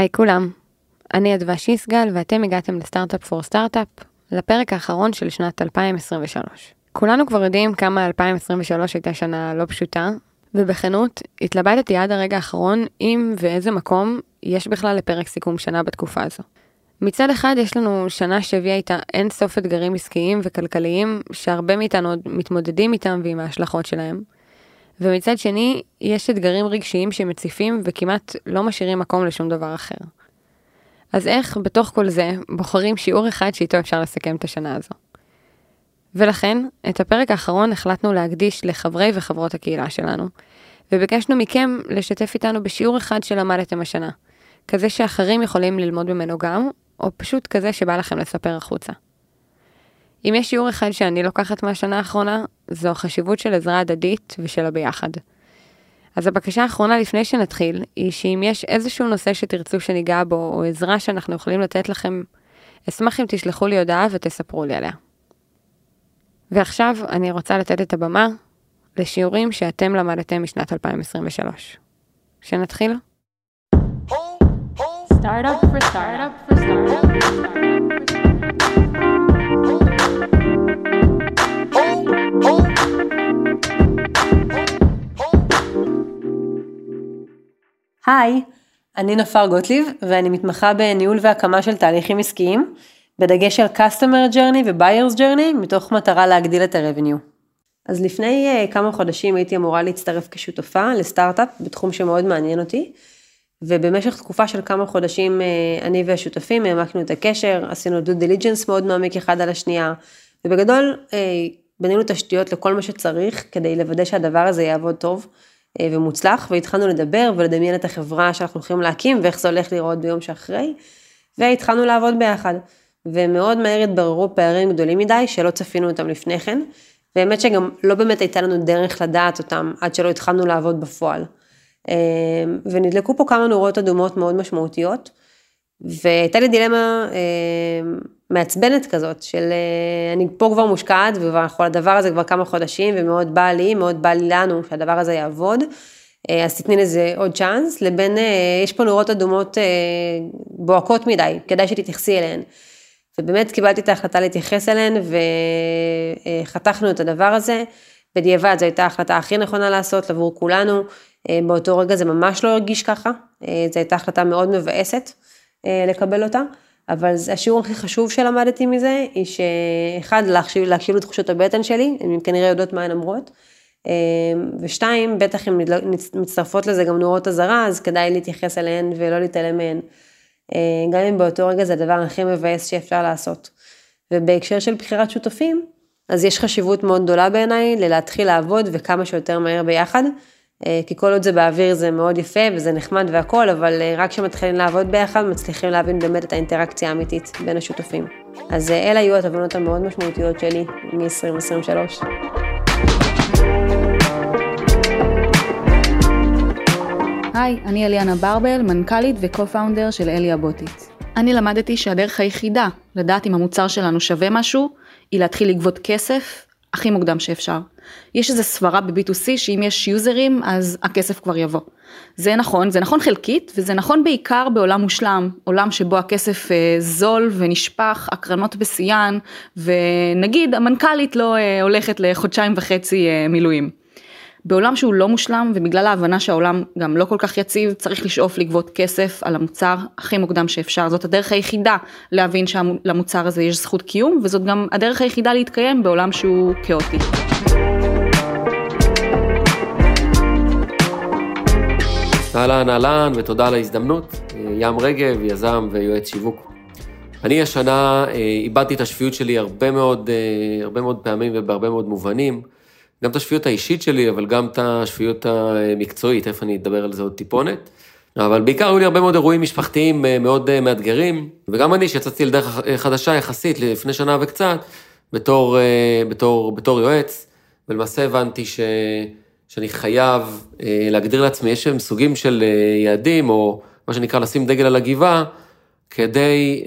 היי כולם, אני אדווה שיסגל ואתם הגעתם לסטארט-אפ פור סטארט-אפ, לפרק האחרון של שנת 2023. כולנו כבר יודעים כמה 2023 הייתה שנה לא פשוטה, ובכנות, התלבטתי עד הרגע האחרון אם ואיזה מקום יש בכלל לפרק סיכום שנה בתקופה הזו. מצד אחד יש לנו שנה שהביאה איתה אין סוף אתגרים עסקיים וכלכליים שהרבה מאיתנו עוד מתמודדים איתם ועם ההשלכות שלהם. ומצד שני, יש אתגרים רגשיים שמציפים וכמעט לא משאירים מקום לשום דבר אחר. אז איך בתוך כל זה בוחרים שיעור אחד שאיתו אפשר לסכם את השנה הזו? ולכן, את הפרק האחרון החלטנו להקדיש לחברי וחברות הקהילה שלנו, וביקשנו מכם לשתף איתנו בשיעור אחד שלמדתם השנה, כזה שאחרים יכולים ללמוד ממנו גם, או פשוט כזה שבא לכם לספר החוצה. אם יש שיעור אחד שאני לוקחת מהשנה האחרונה, זו החשיבות של עזרה הדדית ושל הביחד. אז הבקשה האחרונה לפני שנתחיל, היא שאם יש איזשהו נושא שתרצו שניגע בו, או עזרה שאנחנו יכולים לתת לכם, אשמח אם תשלחו לי הודעה ותספרו לי עליה. ועכשיו אני רוצה לתת את הבמה לשיעורים שאתם למדתם משנת 2023. שנתחיל? Startup for startup for startup for היי, אני נופר גוטליב ואני מתמחה בניהול והקמה של תהליכים עסקיים, בדגש על Customer Journey ו-Buyers Journey, מתוך מטרה להגדיל את ה-revenue. אז לפני uh, כמה חודשים הייתי אמורה להצטרף כשותפה לסטארט-אפ בתחום שמאוד מעניין אותי, ובמשך תקופה של כמה חודשים uh, אני והשותפים העמקנו את הקשר, עשינו due diligence מאוד מעמיק אחד על השנייה, ובגדול uh, בנינו תשתיות לכל מה שצריך כדי לוודא שהדבר הזה יעבוד טוב. אה, ומוצלח, והתחלנו לדבר ולדמיין את החברה שאנחנו הולכים להקים ואיך זה הולך לראות ביום שאחרי, והתחלנו לעבוד ביחד. ומאוד מהר התבררו פערים גדולים מדי שלא צפינו אותם לפני כן, והאמת שגם לא באמת הייתה לנו דרך לדעת אותם עד שלא התחלנו לעבוד בפועל. אה, ונדלקו פה כמה נורות אדומות מאוד משמעותיות, והייתה לי דילמה אה, מעצבנת כזאת, של אה, אני פה כבר מושקעת, על הדבר הזה כבר כמה חודשים, ומאוד בא לי, מאוד בא לי לנו שהדבר הזה יעבוד, אה, אז תתני לזה עוד צ'אנס, לבין, אה, יש פה נורות אדומות אה, בוהקות מדי, כדאי שתתייחסי אליהן. ובאמת קיבלתי את ההחלטה להתייחס אליהן, וחתכנו את הדבר הזה. בדיעבד זו הייתה ההחלטה הכי נכונה לעשות עבור כולנו, אה, באותו רגע זה ממש לא הרגיש ככה, אה, זו הייתה החלטה מאוד מבאסת. אה, לקבל אותה. אבל השיעור הכי חשוב שלמדתי מזה, היא שאחד, להקשיב, להקשיב לתחושות הבטן שלי, הן כנראה יודעות מה הן אומרות. אה, ושתיים, בטח אם מצטרפות לזה גם נורות אזהרה, אז כדאי להתייחס אליהן ולא להתעלם מהן. אה, גם אם באותו רגע זה הדבר הכי מבאס שאפשר לעשות. ובהקשר של בחירת שותפים, אז יש חשיבות מאוד גדולה בעיניי ללהתחיל לעבוד וכמה שיותר מהר ביחד. אה, כי כל עוד זה באוויר זה מאוד יפה וזה נחמד והכל, אבל אה, רק כשמתחילים לעבוד ביחד מצליחים להבין באמת את האינטראקציה האמיתית בין השותפים. אז אה, אלה היו התובנות המאוד משמעותיות שלי מ-2023. היי, אני אליאנה ברבל, מנכ"לית וקו-פאונדר של אליה בוטית. אני למדתי שהדרך היחידה לדעת אם המוצר שלנו שווה משהו, היא להתחיל לגבות כסף הכי מוקדם שאפשר. יש איזו סברה ב-B2C שאם יש יוזרים אז הכסף כבר יבוא. זה נכון, זה נכון חלקית וזה נכון בעיקר בעולם מושלם, עולם שבו הכסף אה, זול ונשפך, הקרנות בשיאן ונגיד המנכ"לית לא אה, הולכת לחודשיים וחצי אה, מילואים. בעולם שהוא לא מושלם ובגלל ההבנה שהעולם גם לא כל כך יציב צריך לשאוף לגבות כסף על המוצר הכי מוקדם שאפשר זאת הדרך היחידה להבין שלמוצר הזה יש זכות קיום וזאת גם הדרך היחידה להתקיים בעולם שהוא כאוטי. אהלן אהלן ותודה על ההזדמנות, ים רגב, יזם ויועץ שיווק. אני השנה אה, איבדתי את השפיות שלי הרבה מאוד, אה, הרבה מאוד פעמים ובהרבה מאוד מובנים. גם את השפיות האישית שלי, אבל גם את השפיות המקצועית, איפה אני אדבר על זה עוד טיפונת. אבל בעיקר היו לי הרבה מאוד אירועים משפחתיים אה, מאוד אה, מאתגרים, וגם אני שיצאתי לדרך חדשה יחסית לפני שנה וקצת, בתור, אה, בתור, בתור יועץ, ולמעשה הבנתי ש, שאני חייב להגדיר לעצמי איזשהם סוגים של יעדים, או מה שנקרא לשים דגל על הגבעה, כדי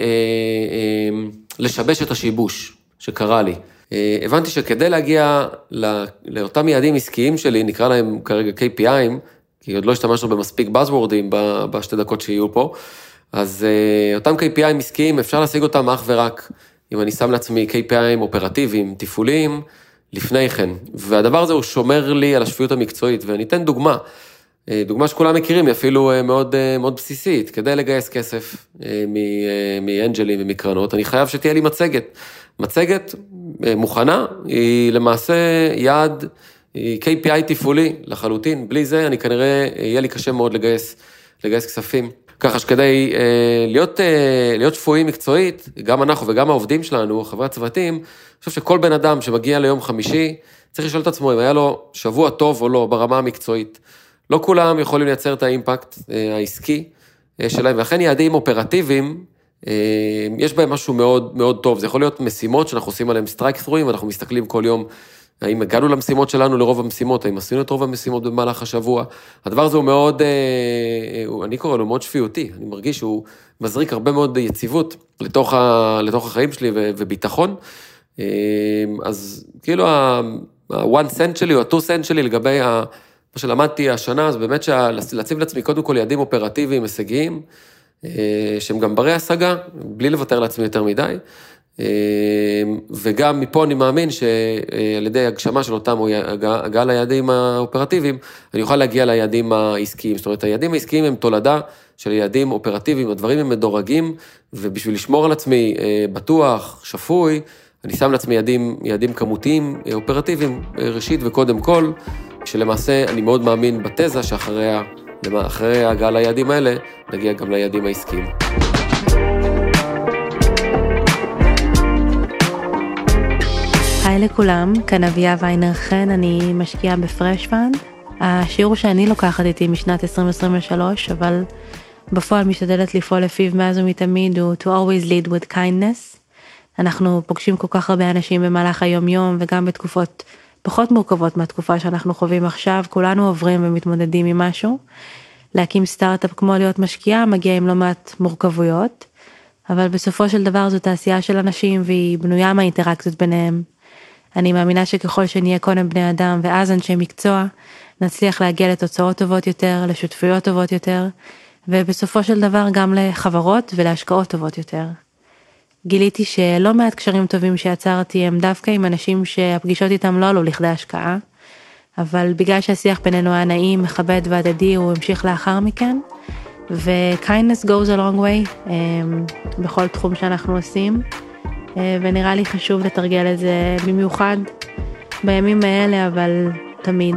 לשבש את השיבוש שקרה לי. אה, הבנתי שכדי להגיע לאותם יעדים עסקיים שלי, נקרא להם כרגע KPI'ים, כי עוד לא השתמשנו במספיק Buzzwordים בשתי דקות שיהיו פה, אז אותם KPI עסקיים, אפשר להשיג אותם אך ורק אם אני שם לעצמי KPI אופרטיביים, תפעוליים, לפני כן. והדבר הזה הוא שומר לי על השפיות המקצועית, ואני אתן דוגמה. אה, דוגמה שכולם מכירים, היא אפילו אה, מאוד, מאוד בסיסית. כדי לגייס כסף מאנג'לים ומקרנות, אני חייב שתהיה לי מצגת. מצגת מוכנה, היא למעשה יעד, היא KPI תפעולי לחלוטין. בלי זה אני כנראה, יהיה לי קשה מאוד לגייס, לגייס כספים. ככה שכדי אה, להיות, אה, להיות שפויים מקצועית, גם אנחנו וגם העובדים שלנו, חברי הצוותים, אני חושב שכל בן אדם שמגיע ליום חמישי, צריך לשאול את עצמו אם היה לו שבוע טוב או לא ברמה המקצועית. לא כולם יכולים לייצר את ה impact אה, העסקי אה, שלהם, ואכן יעדים אופרטיביים, אה, יש בהם משהו מאוד מאוד טוב. זה יכול להיות משימות שאנחנו עושים עליהם strikethrough ים, ואנחנו מסתכלים כל יום האם הגענו למשימות שלנו לרוב המשימות, האם עשינו את רוב המשימות במהלך השבוע. הדבר הזה הוא מאוד, אה, אה, אני קורא לו מאוד שפיותי, אני מרגיש שהוא מזריק הרבה מאוד יציבות לתוך, ה, לתוך החיים שלי וביטחון. אה, אז כאילו ה-one cent שלי או ה-two cent שלי לגבי ה... מה שלמדתי השנה, זה באמת להציב לעצמי קודם כל יעדים אופרטיביים, הישגיים, שהם גם ברי השגה, בלי לוותר לעצמי יותר מדי. אמ, וגם מפה אני מאמין שעל ידי הגשמה של אותם, או הגעה ליעדים האופרטיביים, אני אוכל להגיע ליעדים העסקיים. זאת אומרת, היעדים העסקיים הם תולדה של יעדים אופרטיביים, הדברים הם מדורגים, ובשביל לשמור על עצמי אה, בטוח, שפוי, אני שם לעצמי יעדים, יעדים כמותיים, אה, אופרטיביים, אה, ראשית וקודם כל, שלמעשה אני מאוד מאמין בתזה שאחרי ההגעה ליעדים האלה, נגיע גם ליעדים העסקיים. היי לכולם, כאן אביה ויינר חן, אני משקיעה ב Fresh Fund. השיעור שאני לוקחת איתי משנת 2023, אבל בפועל משתדלת לפעול לפיו מאז ומתמיד הוא to always lead with kindness. אנחנו פוגשים כל כך הרבה אנשים במהלך היום יום וגם בתקופות פחות מורכבות מהתקופה שאנחנו חווים עכשיו, כולנו עוברים ומתמודדים עם משהו. להקים סטארט-אפ כמו להיות משקיעה מגיע עם לא מעט מורכבויות, אבל בסופו של דבר זו תעשייה של אנשים והיא בנויה מהאינטראקציות ביניהם. אני מאמינה שככל שנהיה קודם בני אדם ואז אנשי מקצוע, נצליח להגיע לתוצאות טובות יותר, לשותפויות טובות יותר, ובסופו של דבר גם לחברות ולהשקעות טובות יותר. גיליתי שלא מעט קשרים טובים שיצרתי הם דווקא עם אנשים שהפגישות איתם לא עלו לכדי השקעה, אבל בגלל שהשיח בינינו היה נעים, מכבד והדדי, הוא המשיך לאחר מכן, ו-kindness goes a long way um, בכל תחום שאנחנו עושים. אה, ונראה לי חשוב לתרגל את זה במיוחד בימים האלה, אבל תמיד.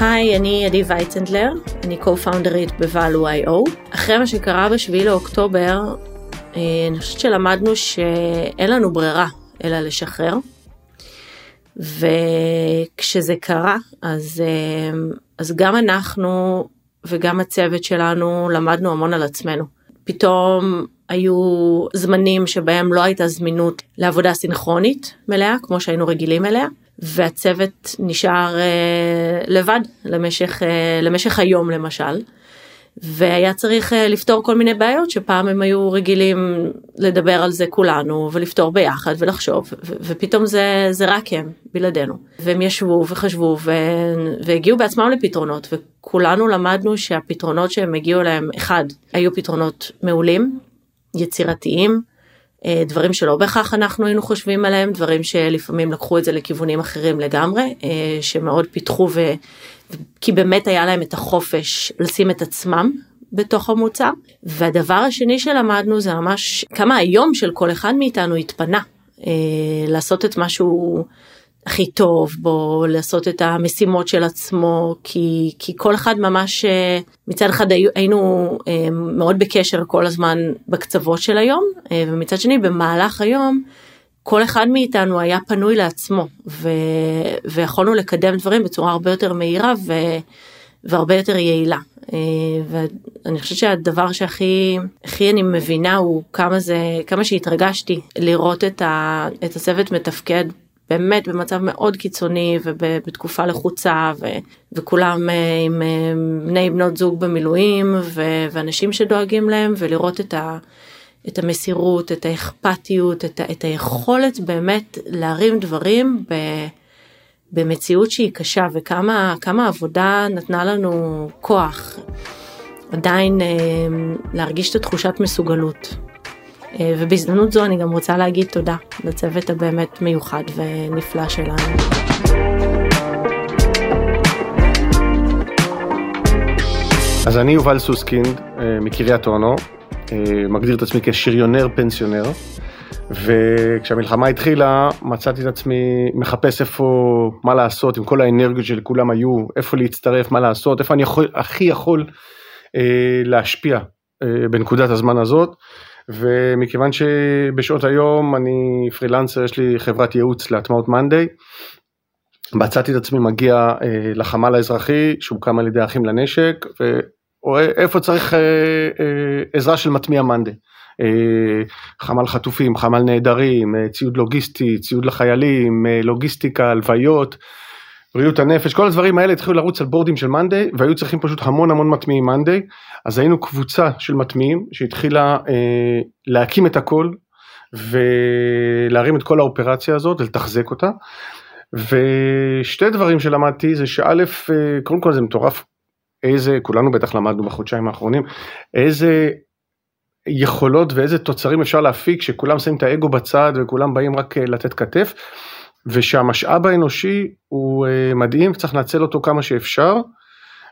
היי, אני עדי וייצנדלר, אני co-founderית ב-value.io. אחרי מה שקרה ב-7 לאוקטובר, אה, אני חושבת שלמדנו שאין לנו ברירה אלא לשחרר. וכשזה קרה, אז, אה, אז גם אנחנו וגם הצוות שלנו למדנו המון על עצמנו. פתאום היו זמנים שבהם לא הייתה זמינות לעבודה סינכרונית מלאה, כמו שהיינו רגילים אליה, והצוות נשאר אה, לבד למשך, אה, למשך היום למשל. והיה צריך אה, לפתור כל מיני בעיות שפעם הם היו רגילים לדבר על זה כולנו ולפתור ביחד ולחשוב ופתאום זה זה רק הם בלעדינו. והם ישבו וחשבו והגיעו בעצמם לפתרונות וכולנו למדנו שהפתרונות שהם הגיעו אליהם אחד היו פתרונות מעולים יצירתיים דברים שלא בהכרח אנחנו היינו חושבים עליהם דברים שלפעמים לקחו את זה לכיוונים אחרים לגמרי אה, שמאוד פיתחו ו... כי באמת היה להם את החופש לשים את עצמם בתוך המוצר. והדבר השני שלמדנו זה ממש כמה היום של כל אחד מאיתנו התפנה אה, לעשות את מה שהוא הכי טוב בו, לעשות את המשימות של עצמו, כי, כי כל אחד ממש אה, מצד אחד היינו אה, מאוד בקשר כל הזמן בקצוות של היום, אה, ומצד שני במהלך היום כל אחד מאיתנו היה פנוי לעצמו ו... ויכולנו לקדם דברים בצורה הרבה יותר מהירה ו... והרבה יותר יעילה. ואני חושבת שהדבר שהכי הכי אני מבינה הוא כמה זה כמה שהתרגשתי לראות את, ה... את הצוות מתפקד באמת במצב מאוד קיצוני ובתקופה לחוצה ו... וכולם אה, עם אה, בני בנות זוג במילואים ו... ואנשים שדואגים להם ולראות את ה... את המסירות, את האכפתיות, את, ה, את היכולת באמת להרים דברים ב, במציאות שהיא קשה וכמה כמה עבודה נתנה לנו כוח עדיין אה, להרגיש את התחושת מסוגלות. אה, ובהזדמנות זו אני גם רוצה להגיד תודה לצוות הבאמת מיוחד ונפלא שלנו. אז אני יובל סוסקינד אה, מקריית אונו, אה, מגדיר את עצמי כשריונר פנסיונר, וכשהמלחמה התחילה מצאתי את עצמי מחפש איפה, מה לעשות עם כל האנרגיות שלכולם היו, איפה להצטרף, מה לעשות, איפה אני יכול, הכי יכול להשפיע בנקודת הזמן הזאת, ומכיוון שבשעות היום אני פרילנסר, יש לי חברת ייעוץ להטמעות מאנדיי, מצאתי את עצמי מגיע אה, לחמ"ל האזרחי שהוקם על ידי אחים לנשק, ורואה איפה צריך אה, אה, עזרה של מטמיע מאנדיי. אה, חמ"ל חטופים, חמ"ל נעדרים, אה, ציוד לוגיסטי, ציוד לחיילים, אה, לוגיסטיקה, הלוויות, בריאות הנפש, כל הדברים האלה התחילו לרוץ על בורדים של מאנדיי והיו צריכים פשוט המון המון מטמיעים מאנדיי, אז היינו קבוצה של מטמיעים שהתחילה אה, להקים את הכל ולהרים את כל האופרציה הזאת ולתחזק אותה. ושתי דברים שלמדתי זה שא', קודם כל זה מטורף, איזה, כולנו בטח למדנו בחודשיים האחרונים, איזה יכולות ואיזה תוצרים אפשר להפיק שכולם שמים את האגו בצד וכולם באים רק לתת כתף. ושהמשאב האנושי הוא אה, מדהים, צריך לנצל אותו כמה שאפשר,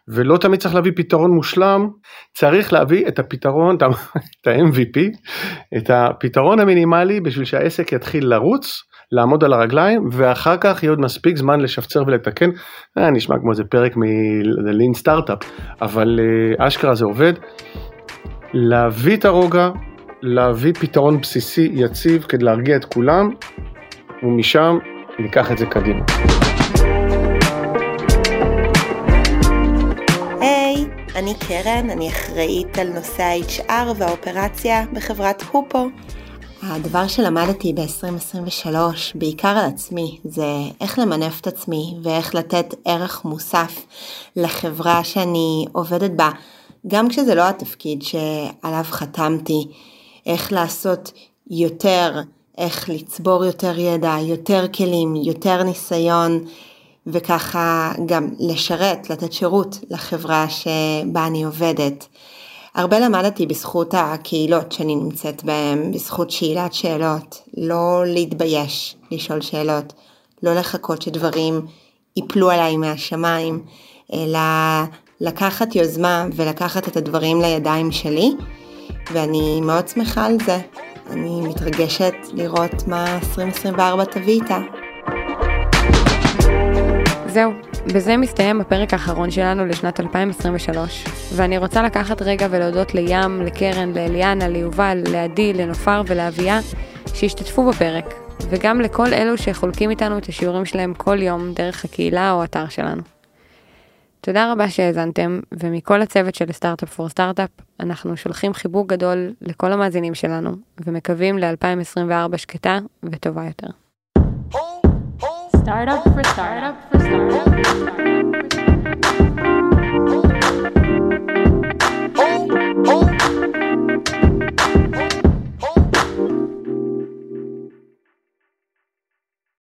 ולא תמיד צריך להביא פתרון מושלם, צריך להביא את הפתרון, את ה-MVP, את הפתרון המינימלי בשביל שהעסק יתחיל לרוץ, לעמוד על הרגליים, ואחר כך יהיה עוד מספיק זמן לשפצר ולתקן. אה, נשמע כמו איזה פרק מלין סטארט-אפ, אבל אה, אשכרה זה עובד. להביא את הרוגע, להביא פתרון בסיסי יציב כדי להרגיע את כולם, ומשם ניקח את זה קדימה. היי, hey, אני קרן, אני אחראית על נושא ה-HR והאופרציה בחברת הופו. הדבר שלמדתי ב-2023, בעיקר על עצמי, זה איך למנף את עצמי ואיך לתת ערך מוסף לחברה שאני עובדת בה, גם כשזה לא התפקיד שעליו חתמתי, איך לעשות יותר איך לצבור יותר ידע, יותר כלים, יותר ניסיון, וככה גם לשרת, לתת שירות לחברה שבה אני עובדת. הרבה למדתי בזכות הקהילות שאני נמצאת בהן, בזכות שאלת שאלות, לא להתבייש לשאול שאלות, לא לחכות שדברים ייפלו עליי מהשמיים, אלא לקחת יוזמה ולקחת את הדברים לידיים שלי, ואני מאוד שמחה על זה. אני מתרגשת לראות מה 2024 תביא איתה. זהו, בזה מסתיים הפרק האחרון שלנו לשנת 2023, ואני רוצה לקחת רגע ולהודות לים, לקרן, לאליאנה, ליובל, לעדי, לנופר ולאביה שהשתתפו בפרק, וגם לכל אלו שחולקים איתנו את השיעורים שלהם כל יום דרך הקהילה או אתר שלנו. תודה רבה שהאזנתם, ומכל הצוות של סטארט-אפ פור סטארט-אפ, אנחנו שולחים חיבוק גדול לכל המאזינים שלנו, ומקווים ל-2024 שקטה וטובה יותר. Oh, oh.